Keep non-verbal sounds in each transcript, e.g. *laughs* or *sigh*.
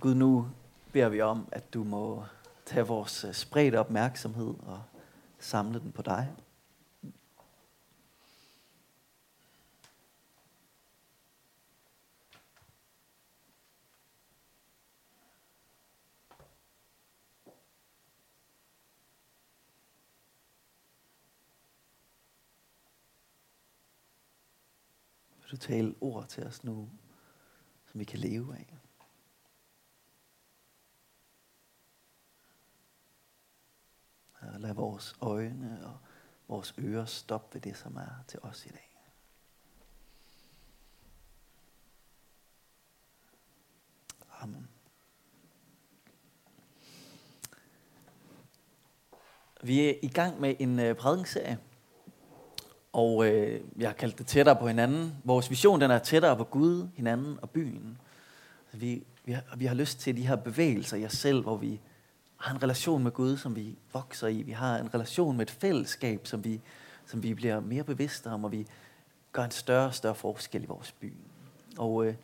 Gud, nu beder vi om, at du må tage vores øh, spredte opmærksomhed og samle den på dig. Vil du tale ord til os nu, som vi kan leve af? Og lad vores øjne og vores ører stoppe ved det, som er til os i dag. Amen. Vi er i gang med en øh, prædikenserie, og øh, jeg har kaldt det tættere på hinanden. Vores vision den er tættere på Gud, hinanden og byen. Vi, vi, har, vi har lyst til de her bevægelser i os selv, hvor vi har en relation med Gud, som vi vokser i. Vi har en relation med et fællesskab, som vi, som vi bliver mere bevidste om, og vi gør en større og større forskel i vores by. Og øh,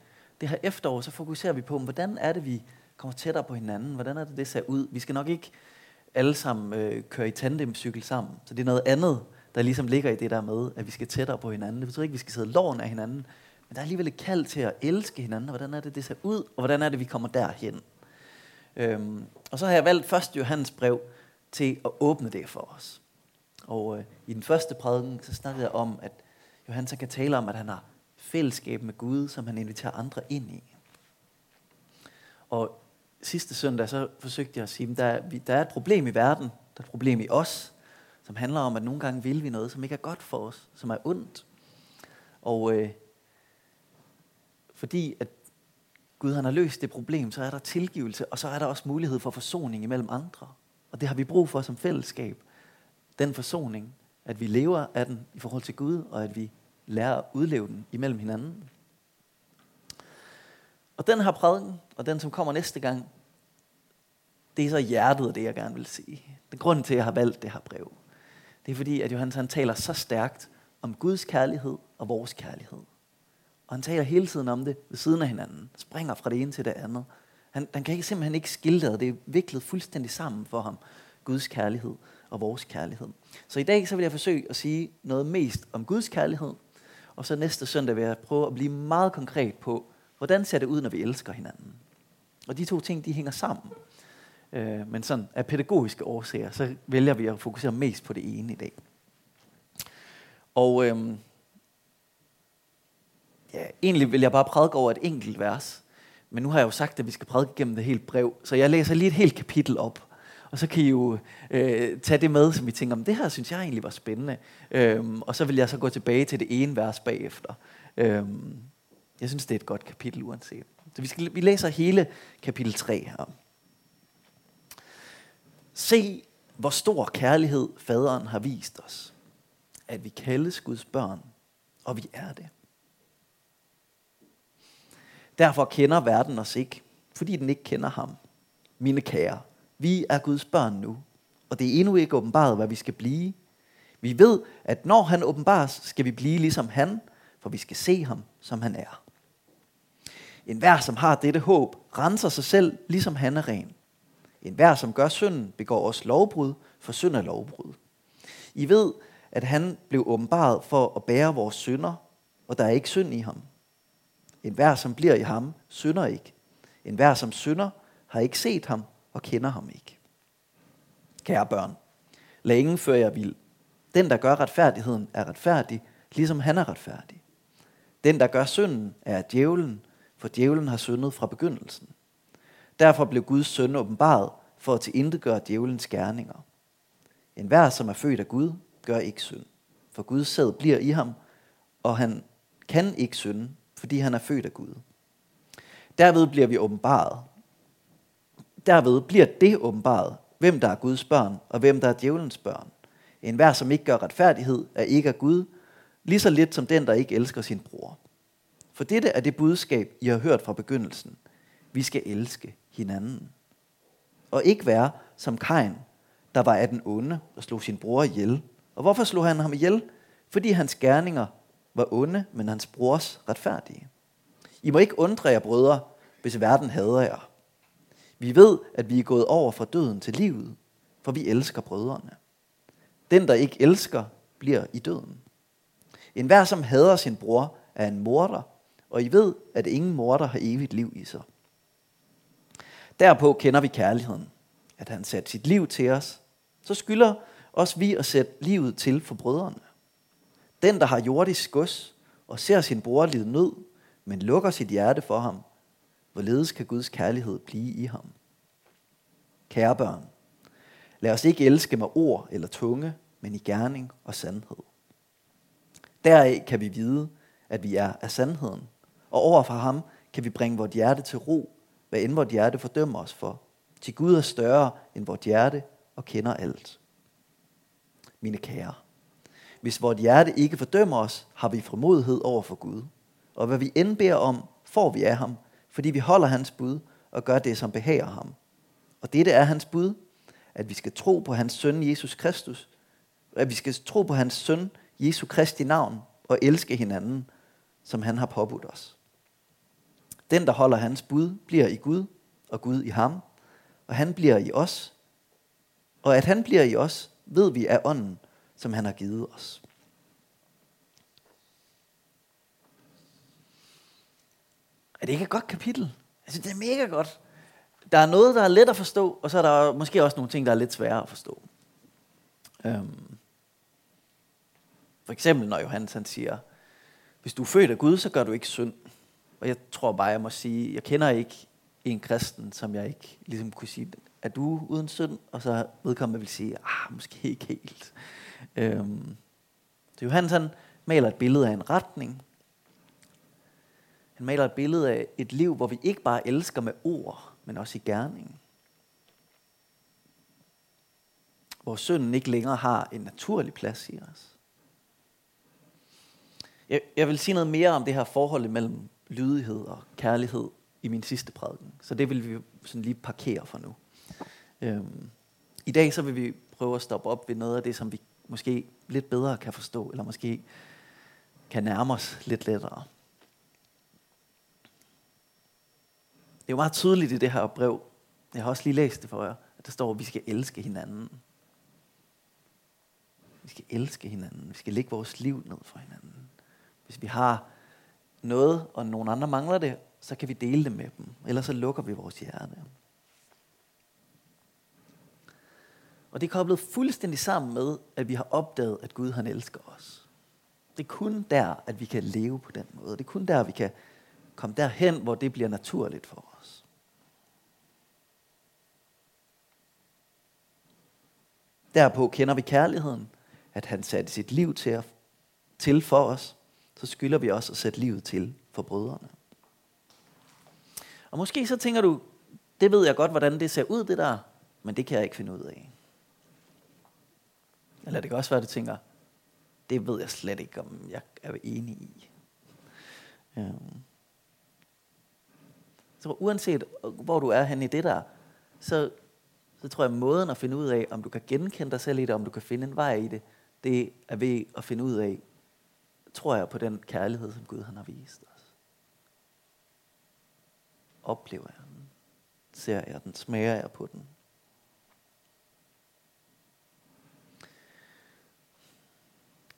det her efterår, så fokuserer vi på, hvordan er det, vi kommer tættere på hinanden? Hvordan er det, det ser ud? Vi skal nok ikke alle sammen øh, køre i tandemcykel sammen. Så det er noget andet, der ligesom ligger i det der med, at vi skal tættere på hinanden. Det betyder ikke, at vi skal sidde loven af hinanden, men der er alligevel et kald til at elske hinanden, og hvordan er det, det ser ud, og hvordan er det, vi kommer derhen. Øhm, og så har jeg valgt 1. Johannes brev til at åbne det for os. Og øh, i den første prædiken, så snakkede jeg om, at Johannes kan tale om, at han har fællesskab med Gud, som han inviterer andre ind i. Og sidste søndag, så forsøgte jeg at sige, at der, der er et problem i verden, der er et problem i os, som handler om, at nogle gange vil vi noget, som ikke er godt for os, som er ondt. Og øh, fordi at Gud han har løst det problem, så er der tilgivelse, og så er der også mulighed for forsoning imellem andre. Og det har vi brug for som fællesskab. Den forsoning, at vi lever af den i forhold til Gud, og at vi lærer at udleve den imellem hinanden. Og den her prædiken, og den som kommer næste gang, det er så hjertet af det, jeg gerne vil sige. Den grund til, at jeg har valgt det her brev, det er fordi, at Johannes han taler så stærkt om Guds kærlighed og vores kærlighed. Og han taler hele tiden om det ved siden af hinanden. Springer fra det ene til det andet. Han, han kan ikke, simpelthen ikke skille det. Det er viklet fuldstændig sammen for ham. Guds kærlighed og vores kærlighed. Så i dag så vil jeg forsøge at sige noget mest om Guds kærlighed. Og så næste søndag vil jeg prøve at blive meget konkret på, hvordan ser det ud, når vi elsker hinanden. Og de to ting, de hænger sammen. Øh, men sådan af pædagogiske årsager, så vælger vi at fokusere mest på det ene i dag. Og øhm, ja, egentlig vil jeg bare prædike over et enkelt vers. Men nu har jeg jo sagt, at vi skal prædike gennem det hele brev. Så jeg læser lige et helt kapitel op. Og så kan I jo øh, tage det med, som I tænker, om det her synes jeg egentlig var spændende. Øhm, og så vil jeg så gå tilbage til det ene vers bagefter. Øhm, jeg synes, det er et godt kapitel uanset. Så vi, skal, vi læser hele kapitel 3 her. Se, hvor stor kærlighed faderen har vist os. At vi kaldes Guds børn, og vi er det. Derfor kender verden os ikke, fordi den ikke kender ham. Mine kære, vi er Guds børn nu, og det er endnu ikke åbenbart, hvad vi skal blive. Vi ved, at når han åbenbares, skal vi blive ligesom han, for vi skal se ham, som han er. En hver, som har dette håb, renser sig selv, ligesom han er ren. En hver, som gør synden, begår også lovbrud, for synd er lovbrud. I ved, at han blev åbenbaret for at bære vores synder, og der er ikke synd i ham. En hver, som bliver i ham, synder ikke. En hver, som synder, har ikke set ham og kender ham ikke. Kære børn, lad ingen jeg jer. Den, der gør retfærdigheden, er retfærdig, ligesom han er retfærdig. Den, der gør synden, er djævlen, for djævlen har syndet fra begyndelsen. Derfor blev Guds søn åbenbaret for at tilindegøre djævelens gerninger. En hver, som er født af Gud, gør ikke synd. For Guds sæd bliver i ham, og han kan ikke synde, fordi han er født af Gud. Derved bliver vi åbenbaret. Derved bliver det åbenbaret, hvem der er Guds børn, og hvem der er djævelens børn. En hver, som ikke gør retfærdighed, er ikke af Gud, lige så lidt som den, der ikke elsker sin bror. For dette er det budskab, I har hørt fra begyndelsen. Vi skal elske hinanden. Og ikke være som Kain, der var af den onde og slog sin bror ihjel. Og hvorfor slog han ham ihjel? Fordi hans gerninger var onde, men hans brors retfærdige. I må ikke undre jer, brødre, hvis verden hader jer. Vi ved, at vi er gået over fra døden til livet, for vi elsker brødrene. Den, der ikke elsker, bliver i døden. En hver, som hader sin bror, er en morder, og I ved, at ingen morder har evigt liv i sig. Derpå kender vi kærligheden, at han satte sit liv til os. Så skylder også vi at sætte livet til for brødrene. Den, der har jordisk gods og ser sin bror lide nød, men lukker sit hjerte for ham, hvorledes kan Guds kærlighed blive i ham? Kære børn, lad os ikke elske med ord eller tunge, men i gerning og sandhed. Deraf kan vi vide, at vi er af sandheden, og overfor ham kan vi bringe vort hjerte til ro, hvad end vort hjerte fordømmer os for. Til Gud er større end vort hjerte og kender alt. Mine kære, hvis vort hjerte ikke fordømmer os, har vi frimodighed over for Gud. Og hvad vi end beder om, får vi af ham, fordi vi holder hans bud og gør det, som behager ham. Og dette er hans bud, at vi skal tro på hans søn Jesus Kristus, at vi skal tro på hans søn Jesu Kristi navn og elske hinanden, som han har påbudt os. Den, der holder hans bud, bliver i Gud, og Gud i ham, og han bliver i os. Og at han bliver i os, ved vi af ånden, som han har givet os. Er det ikke et godt kapitel? Altså, det er mega godt. Der er noget, der er let at forstå, og så er der måske også nogle ting, der er lidt svære at forstå. Øhm. for eksempel, når Johannes han siger, hvis du er født af Gud, så gør du ikke synd. Og jeg tror bare, jeg må sige, jeg kender ikke en kristen, som jeg ikke ligesom kunne sige, er du uden synd? Og så vedkommende vil sige, ah, måske ikke helt. Øhm, så Johannes han maler et billede af en retning. Han maler et billede af et liv, hvor vi ikke bare elsker med ord, men også i gerning. Hvor synden ikke længere har en naturlig plads i os. Jeg, jeg vil sige noget mere om det her forhold mellem lydighed og kærlighed i min sidste prædiken. Så det vil vi sådan lige parkere for nu. Øhm, I dag så vil vi prøve at stoppe op ved noget af det, som vi måske lidt bedre kan forstå, eller måske kan nærme os lidt lettere. Det er jo meget tydeligt i det her brev. Jeg har også lige læst det for jer, at der står, at vi skal elske hinanden. Vi skal elske hinanden. Vi skal lægge vores liv ned for hinanden. Hvis vi har noget, og nogen andre mangler det, så kan vi dele det med dem. Ellers så lukker vi vores hjerte. Og det er koblet fuldstændig sammen med, at vi har opdaget, at Gud han elsker os. Det er kun der, at vi kan leve på den måde. Det er kun der, vi kan komme derhen, hvor det bliver naturligt for os. Derpå kender vi kærligheden, at han satte sit liv til, til for os, så skylder vi også at sætte livet til for brødrene. Og måske så tænker du, det ved jeg godt, hvordan det ser ud, det der, men det kan jeg ikke finde ud af. Eller det kan også være, at du tænker, det ved jeg slet ikke, om jeg er enig i. Ja. Så uanset øh, hvor du er hen i det der, så, så tror jeg, at måden at finde ud af, om du kan genkende dig selv i det, om du kan finde en vej i det, det er ved at finde ud af, tror jeg på den kærlighed, som Gud han har vist os. Oplever jeg den? Ser jeg den? Smager jeg på den?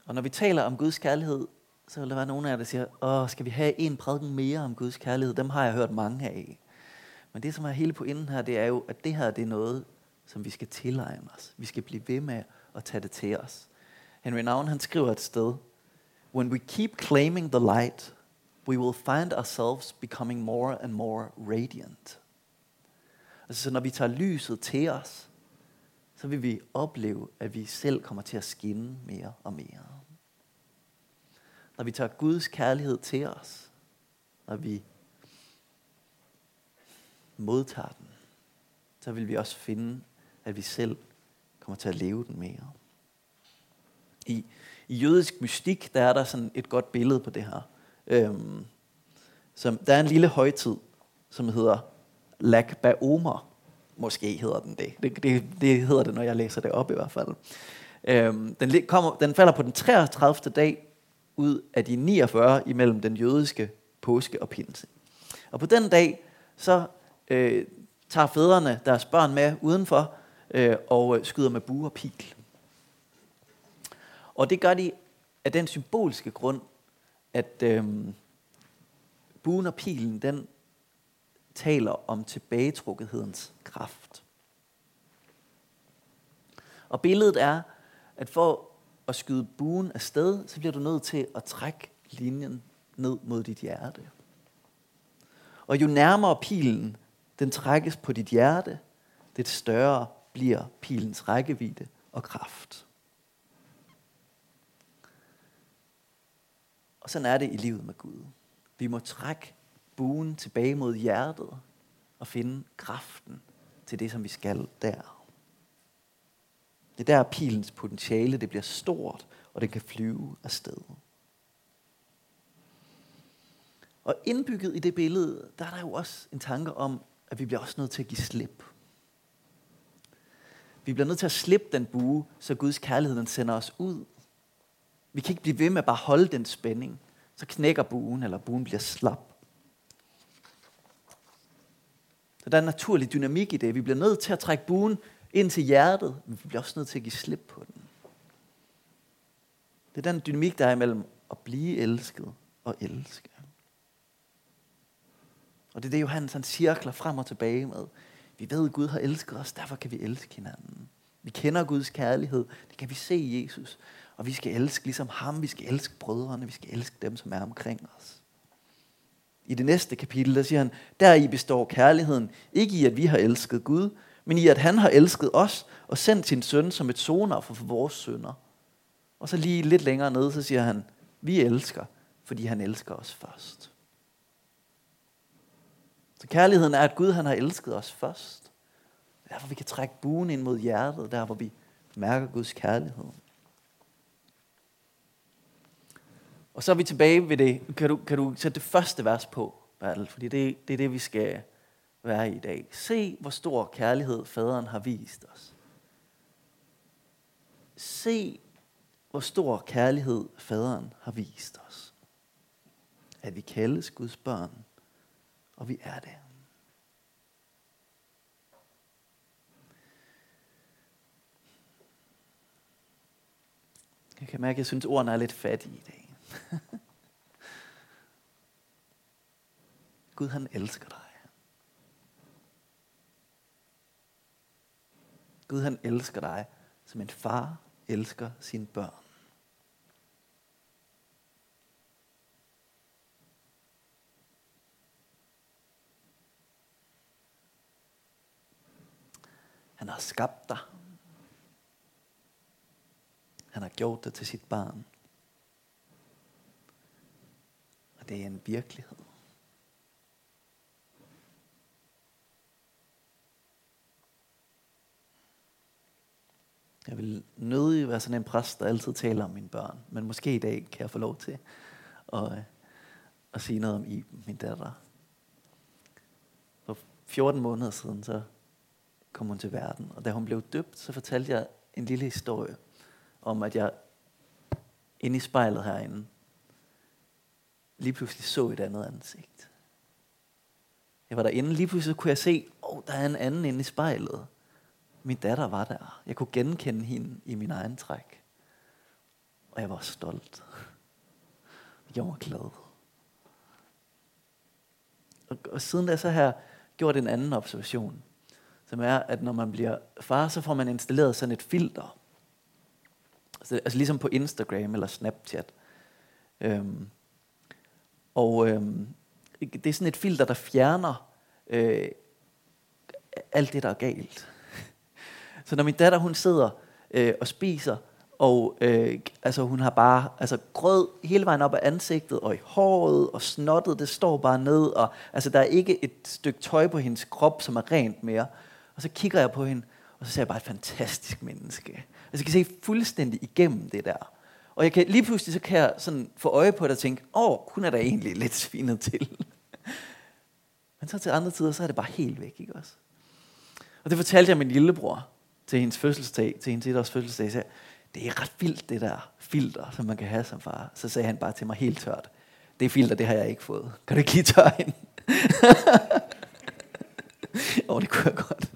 Og når vi taler om Guds kærlighed, så vil der være nogle af jer, der siger, Åh, skal vi have en prædiken mere om Guds kærlighed? Dem har jeg hørt mange af. Men det, som er hele pointen her, det er jo, at det her det er noget, som vi skal tilegne os. Vi skal blive ved med at tage det til os. Henry Nouwen, han skriver et sted, When we keep claiming the light, we will find ourselves becoming more and more radiant. Altså, så når vi tager lyset til os, så vil vi opleve, at vi selv kommer til at skinne mere og mere. Når vi tager Guds kærlighed til os, når vi modtager den, så vil vi også finde, at vi selv kommer til at leve den mere. I, i jødisk mystik, der er der sådan et godt billede på det her. Øhm, som, der er en lille højtid, som hedder Lag Baomer. Måske hedder den det. Det, det. det hedder det, når jeg læser det op i hvert fald. Øhm, den, kommer, den falder på den 33. dag ud af de 49 imellem den jødiske påske og pinse. Og på den dag, så øh, tager fædrene deres børn med udenfor øh, og øh, skyder med bue og pil. Og det gør de af den symbolske grund, at øh, buen og pilen, den taler om tilbagetrukkethedens kraft. Og billedet er, at for at skyde buen afsted, så bliver du nødt til at trække linjen ned mod dit hjerte. Og jo nærmere pilen den trækkes på dit hjerte, det større bliver pilens rækkevidde og kraft. Og sådan er det i livet med Gud. Vi må trække buen tilbage mod hjertet og finde kraften til det, som vi skal der. Det er der pilens potentiale det bliver stort, og det kan flyve af sted. Og indbygget i det billede, der er der jo også en tanke om, at vi bliver også nødt til at give slip. Vi bliver nødt til at slippe den bue, så Guds kærlighed den sender os ud. Vi kan ikke blive ved med at bare holde den spænding. Så knækker buen, eller buen bliver slap. Så der er en naturlig dynamik i det. Vi bliver nødt til at trække buen ind til hjertet, men vi bliver også nødt til at give slip på den. Det er den dynamik, der er imellem at blive elsket og elske. Og det er det, Johannes han cirkler frem og tilbage med. Vi ved, at Gud har elsket os, derfor kan vi elske hinanden. Vi kender Guds kærlighed, det kan vi se i Jesus. Og vi skal elske ligesom ham, vi skal elske brødrene, vi skal elske dem, som er omkring os. I det næste kapitel, der siger han, der i består kærligheden, ikke i at vi har elsket Gud, men i at han har elsket os og sendt sin søn som et sonoffer for vores sønder. Og så lige lidt længere nede, så siger han, vi elsker, fordi han elsker os først. Så kærligheden er, at Gud han har elsket os først. Derfor vi kan trække buen ind mod hjertet, der hvor vi mærker Guds kærlighed. Og så er vi tilbage ved det. Kan du, kan du sætte det første vers på, Bertel? Fordi det, det er det, vi skal være i dag. Se, hvor stor kærlighed faderen har vist os. Se, hvor stor kærlighed faderen har vist os. At vi kaldes Guds børn og vi er det. Jeg kan mærke, at jeg synes, at ordene er lidt fattige i dag. *laughs* Gud, han elsker dig. Gud, han elsker dig, som en far elsker sine børn. Han har skabt dig. Han har gjort det til sit barn. Og det er en virkelighed. Jeg vil nødig være sådan en præst, der altid taler om mine børn. Men måske i dag kan jeg få lov til at, øh, at sige noget om Iben, min datter. For 14 måneder siden, så kom hun til verden. Og da hun blev døbt, så fortalte jeg en lille historie om, at jeg inde i spejlet herinde, lige pludselig så et andet ansigt. Jeg var derinde, lige pludselig kunne jeg se, åh, oh, der er en anden inde i spejlet. Min datter var der. Jeg kunne genkende hende i min egen træk. Og jeg var stolt. Jeg var glad. Og, og siden da så har jeg gjort en anden observation som er, at når man bliver far, så får man installeret sådan et filter. Altså, altså ligesom på Instagram eller Snapchat. Øhm, og øhm, det er sådan et filter, der fjerner øh, alt det, der er galt. Så når min datter, hun sidder øh, og spiser, og øh, altså, hun har bare altså, grød hele vejen op af ansigtet, og i håret, og snottet, det står bare ned, og altså, der er ikke et stykke tøj på hendes krop, som er rent mere. Og så kigger jeg på hende, og så ser jeg bare et fantastisk menneske. Altså jeg kan se fuldstændig igennem det der. Og jeg kan, lige pludselig så kan jeg sådan få øje på det og tænke, åh, oh, hun er da egentlig lidt svinet til. Men så til andre tider, så er det bare helt væk, ikke også? Og det fortalte jeg min lillebror til hendes fødselsdag, til hendes etårs fødselsdag. sagde, det er ret vildt, det der filter, som man kan have som far. Så sagde han bare til mig helt tørt, det filter, det har jeg ikke fået. Kan du ikke lige tørre hende? oh, *laughs* det kunne jeg godt.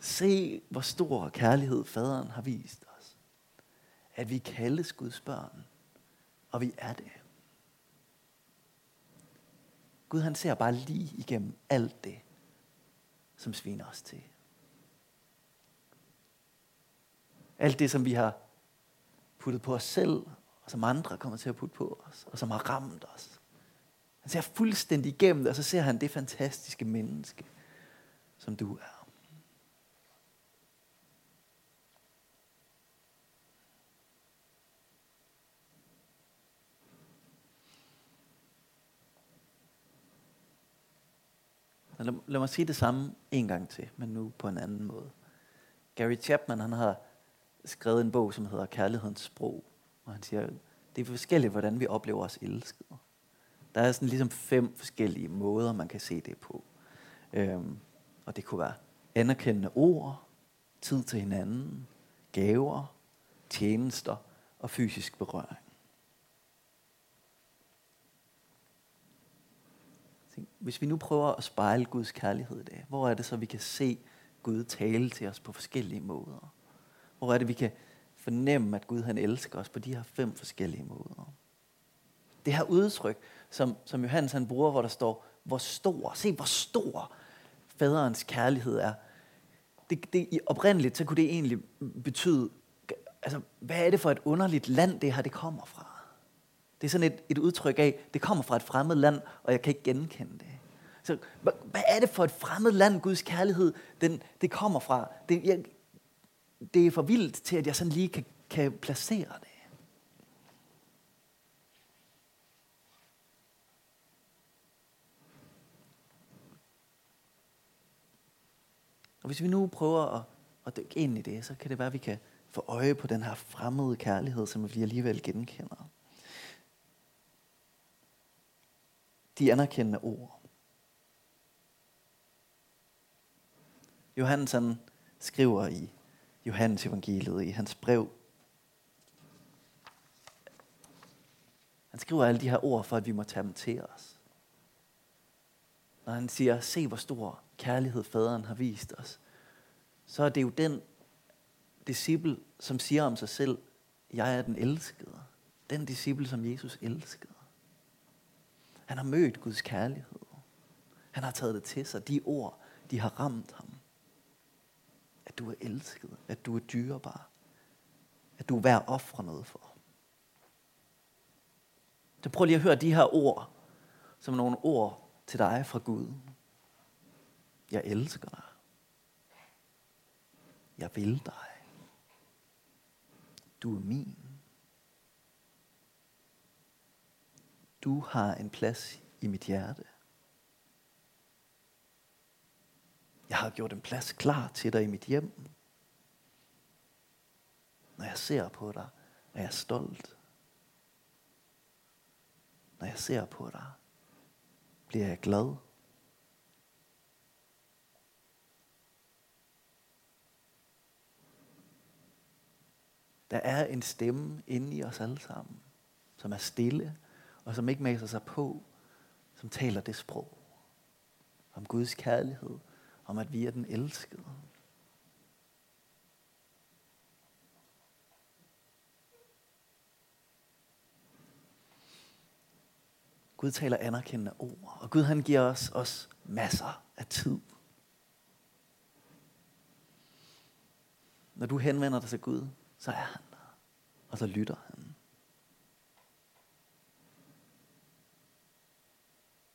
Se, hvor stor kærlighed faderen har vist os. At vi kaldes Guds børn, og vi er det. Gud han ser bare lige igennem alt det, som sviner os til. Alt det, som vi har puttet på os selv, og som andre kommer til at putte på os, og som har ramt os. Han ser fuldstændig igennem det, og så ser han det fantastiske menneske, som du er. Lad, lad mig sige det samme en gang til, men nu på en anden måde. Gary Chapman han har skrevet en bog, som hedder Kærlighedens sprog. Og han siger, det er forskelligt, hvordan vi oplever os elskede. Der er sådan ligesom fem forskellige måder, man kan se det på. Øhm, og det kunne være anerkendende ord, tid til hinanden, gaver, tjenester og fysisk berøring. Hvis vi nu prøver at spejle Guds kærlighed i dag, hvor er det så, vi kan se Gud tale til os på forskellige måder? Hvor er det, vi kan fornemme, at Gud han elsker os på de her fem forskellige måder? Det her udtryk, som, som Johannes han bruger, hvor der står, hvor stor, se hvor stor faderens kærlighed er. Det, det, oprindeligt, så kunne det egentlig betyde, altså, hvad er det for et underligt land, det her det kommer fra? Det er sådan et, et udtryk af, det kommer fra et fremmed land, og jeg kan ikke genkende det. Så hvad, hvad er det for et fremmed land, Guds kærlighed, den, det kommer fra? Det, jeg, det er for vildt til, at jeg sådan lige kan, kan placere det. Og hvis vi nu prøver at, at dykke ind i det, så kan det være, at vi kan få øje på den her fremmede kærlighed, som vi alligevel genkender. De anerkendende ord. Johannes han skriver i Johannes evangeliet, i hans brev, han skriver alle de her ord for, at vi må tage dem til os. Når han siger, se hvor stor kærlighed faderen har vist os, så er det jo den disciple, som siger om sig selv, jeg er den elskede. Den disciple, som Jesus elskede. Han har mødt Guds kærlighed. Han har taget det til sig. De ord, de har ramt ham. At du er elsket. At du er dyrebar. At du er værd at ofre noget for. Så prøv lige at høre de her ord, som nogle ord til dig fra Gud. Jeg elsker dig. Jeg vil dig. Du er min. Du har en plads i mit hjerte. Jeg har gjort en plads klar til dig i mit hjem. Når jeg ser på dig, er jeg stolt. Når jeg ser på dig, bliver jeg glad. Der er en stemme inde i os alle sammen, som er stille, og som ikke maser sig på, som taler det sprog. Om Guds kærlighed, om at vi er den elskede. Gud taler anerkendende ord, og Gud han giver os også masser af tid. Når du henvender dig til Gud, så er han der, og så lytter han.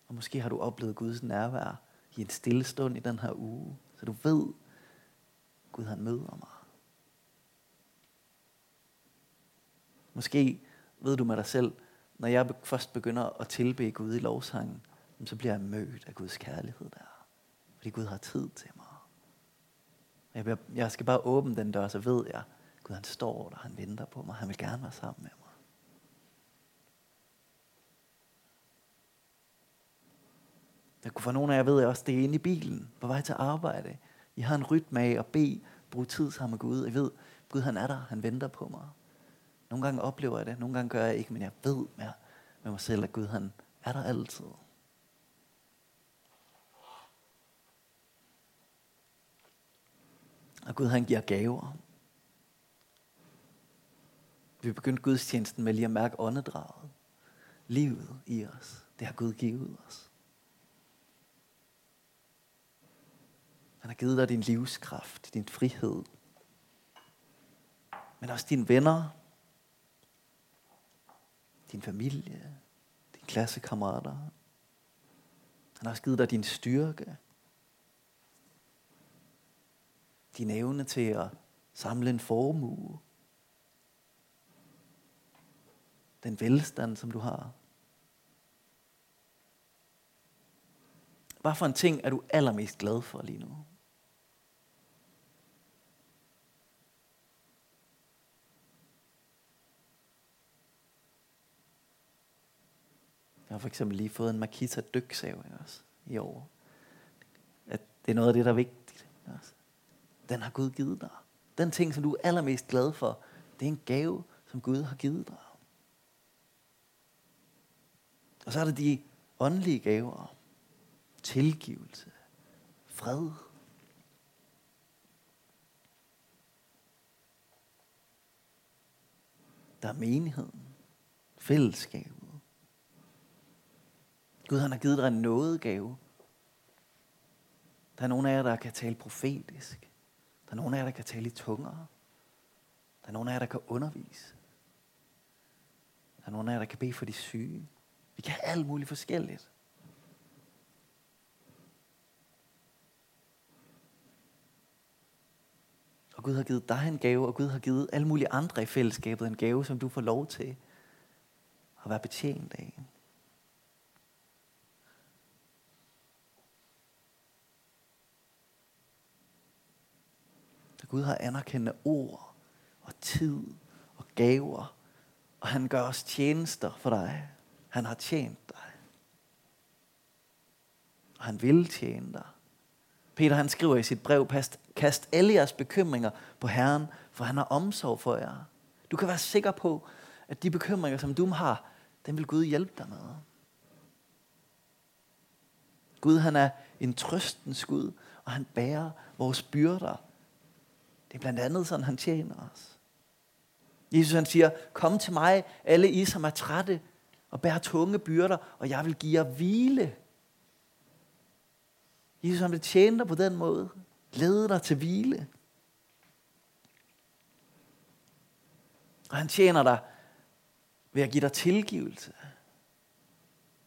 Og måske har du oplevet Guds nærvær i en stille stund i den her uge, så du ved, Gud han møder mig. Måske ved du med dig selv, når jeg først begynder at tilbe Gud i lovsangen, så bliver jeg mødt af Guds kærlighed der. Fordi Gud har tid til mig. Jeg, jeg skal bare åbne den dør, så ved jeg, Gud han står der, han venter på mig, han vil gerne være sammen med mig. Jeg kunne for nogle af jer ved jeg også, det er inde i bilen, på vej til arbejde. I har en rytme af at bede, bruge tid sammen med Gud. Jeg ved, Gud han er der, han venter på mig. Nogle gange oplever jeg det, nogle gange gør jeg ikke, men jeg ved med, med mig selv, at Gud han er der altid. Og Gud han giver gaver. Vi begyndte gudstjenesten med lige at mærke åndedraget. Livet i os. Det har Gud givet os. Han har givet dig din livskraft, din frihed. Men også dine venner, din familie, dine klassekammerater. Han har også givet dig din styrke. Din evne til at samle en formue. Den velstand, som du har. Hvad for en ting er du allermest glad for lige nu? Jeg har for eksempel lige fået en Makita dyksav også, i år. At det er noget af det, der er vigtigt. Også. Den har Gud givet dig. Den ting, som du er allermest glad for, det er en gave, som Gud har givet dig. Og så er der de åndelige gaver. Tilgivelse. Fred. Der er menigheden. Fællesskab. Gud han har givet dig en nådegave. Der er nogen af jer, der kan tale profetisk. Der er nogen af jer, der kan tale i tunger. Der er nogen af jer, der kan undervise. Der er nogen af jer, der kan bede for de syge. Vi kan have alt muligt forskelligt. Og Gud har givet dig en gave, og Gud har givet alle mulige andre i fællesskabet en gave, som du får lov til at være betjent af. Gud har anerkendende ord og tid og gaver, og han gør os tjenester for dig. Han har tjent dig. Og han vil tjene dig. Peter han skriver i sit brev, kast alle jeres bekymringer på Herren, for han har omsorg for jer. Du kan være sikker på, at de bekymringer, som du har, den vil Gud hjælpe dig med. Gud han er en trøstens Gud, og han bærer vores byrder det er blandt andet sådan, han tjener os. Jesus han siger, kom til mig, alle I, som er trætte og bærer tunge byrder, og jeg vil give jer hvile. Jesus han vil tjene dig på den måde. Lede dig til hvile. Og han tjener dig ved at give dig tilgivelse.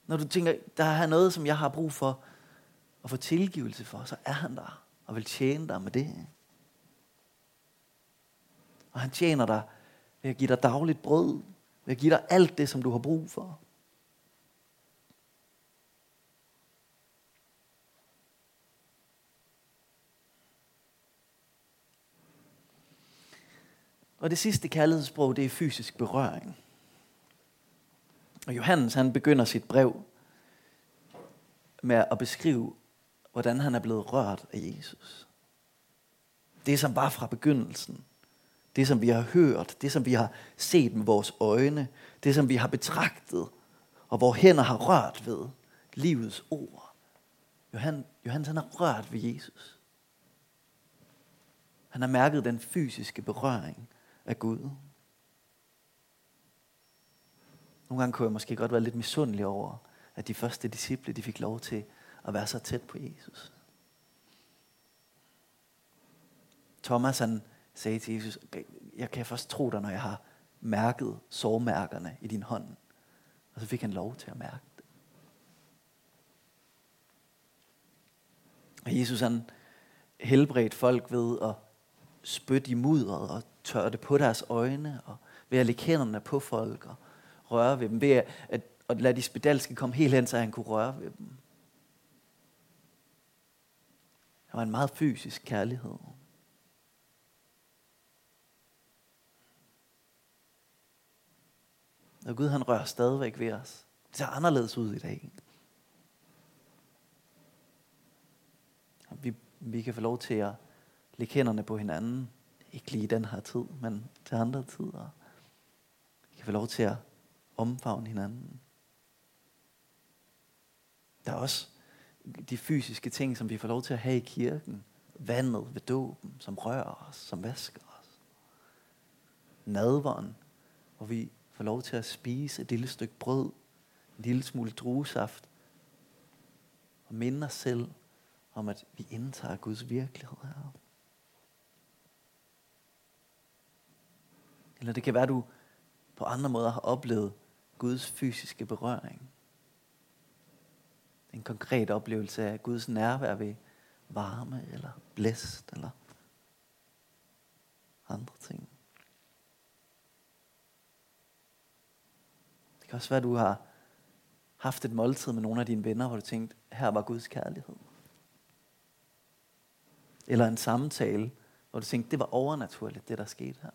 Når du tænker, der er noget, som jeg har brug for at få tilgivelse for, så er han der og vil tjene dig med det. Og han tjener dig ved at give dig dagligt brød. Ved at give dig alt det, som du har brug for. Og det sidste kærlighedssprog, det er fysisk berøring. Og Johannes, han begynder sit brev med at beskrive, hvordan han er blevet rørt af Jesus. Det som var fra begyndelsen. Det, som vi har hørt, det, som vi har set med vores øjne, det, som vi har betragtet, og vores hænder har rørt ved livets ord. Johan, Johannes han har rørt ved Jesus. Han har mærket den fysiske berøring af Gud. Nogle gange kunne jeg måske godt være lidt misundelig over, at de første disciple de fik lov til at være så tæt på Jesus. Thomas han sagde til Jesus, jeg kan først tro dig, når jeg har mærket sårmærkerne i din hånd. Og så fik han lov til at mærke det. Og Jesus han helbredte folk ved at spytte i mudderet og tørre det på deres øjne, og ved at lægge hænderne på folk og røre ved dem, ved at, at, at lade de spedalske komme helt hen, så han kunne røre ved dem. Det var en meget fysisk kærlighed. Og Gud han rører stadigvæk ved os. Det ser anderledes ud i dag. Vi, vi kan få lov til at lægge hænderne på hinanden. Ikke lige i den her tid, men til andre tider. Vi kan få lov til at omfavne hinanden. Der er også de fysiske ting, som vi får lov til at have i kirken. vandet ved dåben, som rører os, som vasker os. Nadveren, hvor vi få lov til at spise et lille stykke brød, en lille smule druesaft, og minde os selv om, at vi indtager Guds virkelighed her. Eller det kan være, at du på andre måder har oplevet Guds fysiske berøring. En konkret oplevelse af Guds nærvær ved varme eller blæst eller andre ting. Kan også være, at du har haft et måltid med nogle af dine venner, hvor du tænkte, her var Guds kærlighed. Eller en samtale, hvor du tænkte, det var overnaturligt, det der skete her.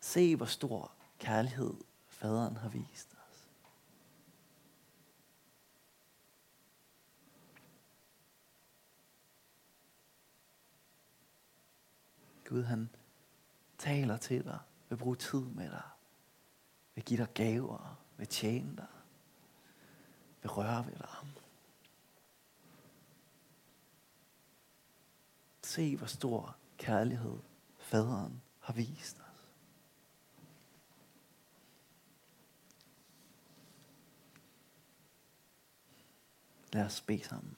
Se, hvor stor kærlighed faderen har vist Gud han taler til dig, vil bruge tid med dig, vil give dig gaver, vil tjene dig, vil røre ved dig. Se, hvor stor kærlighed faderen har vist dig. Lad os bede sammen.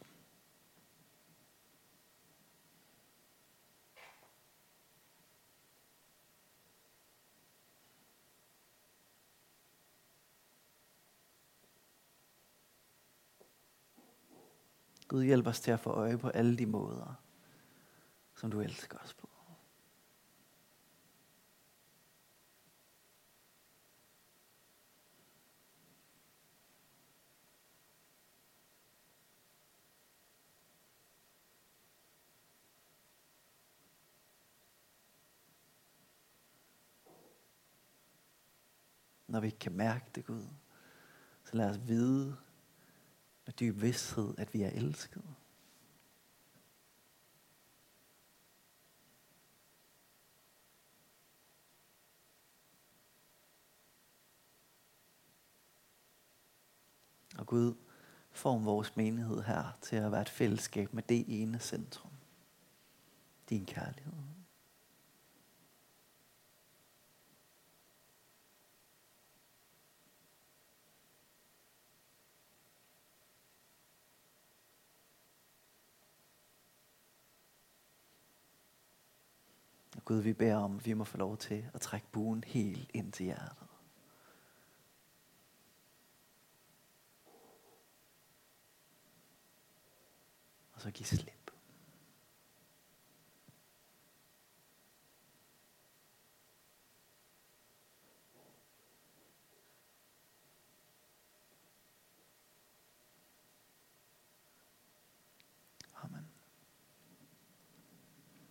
Gud hjælp os til at få øje på alle de måder, som du elsker os på. når vi ikke kan mærke det, Gud. Så lad os vide med dyb vidsthed, at vi er elsket. Og Gud, form vores menighed her til at være et fællesskab med det ene centrum. Din kærlighed. Gud, vi beder om, at vi må få lov til at trække buen helt ind til hjertet. Og så give slip.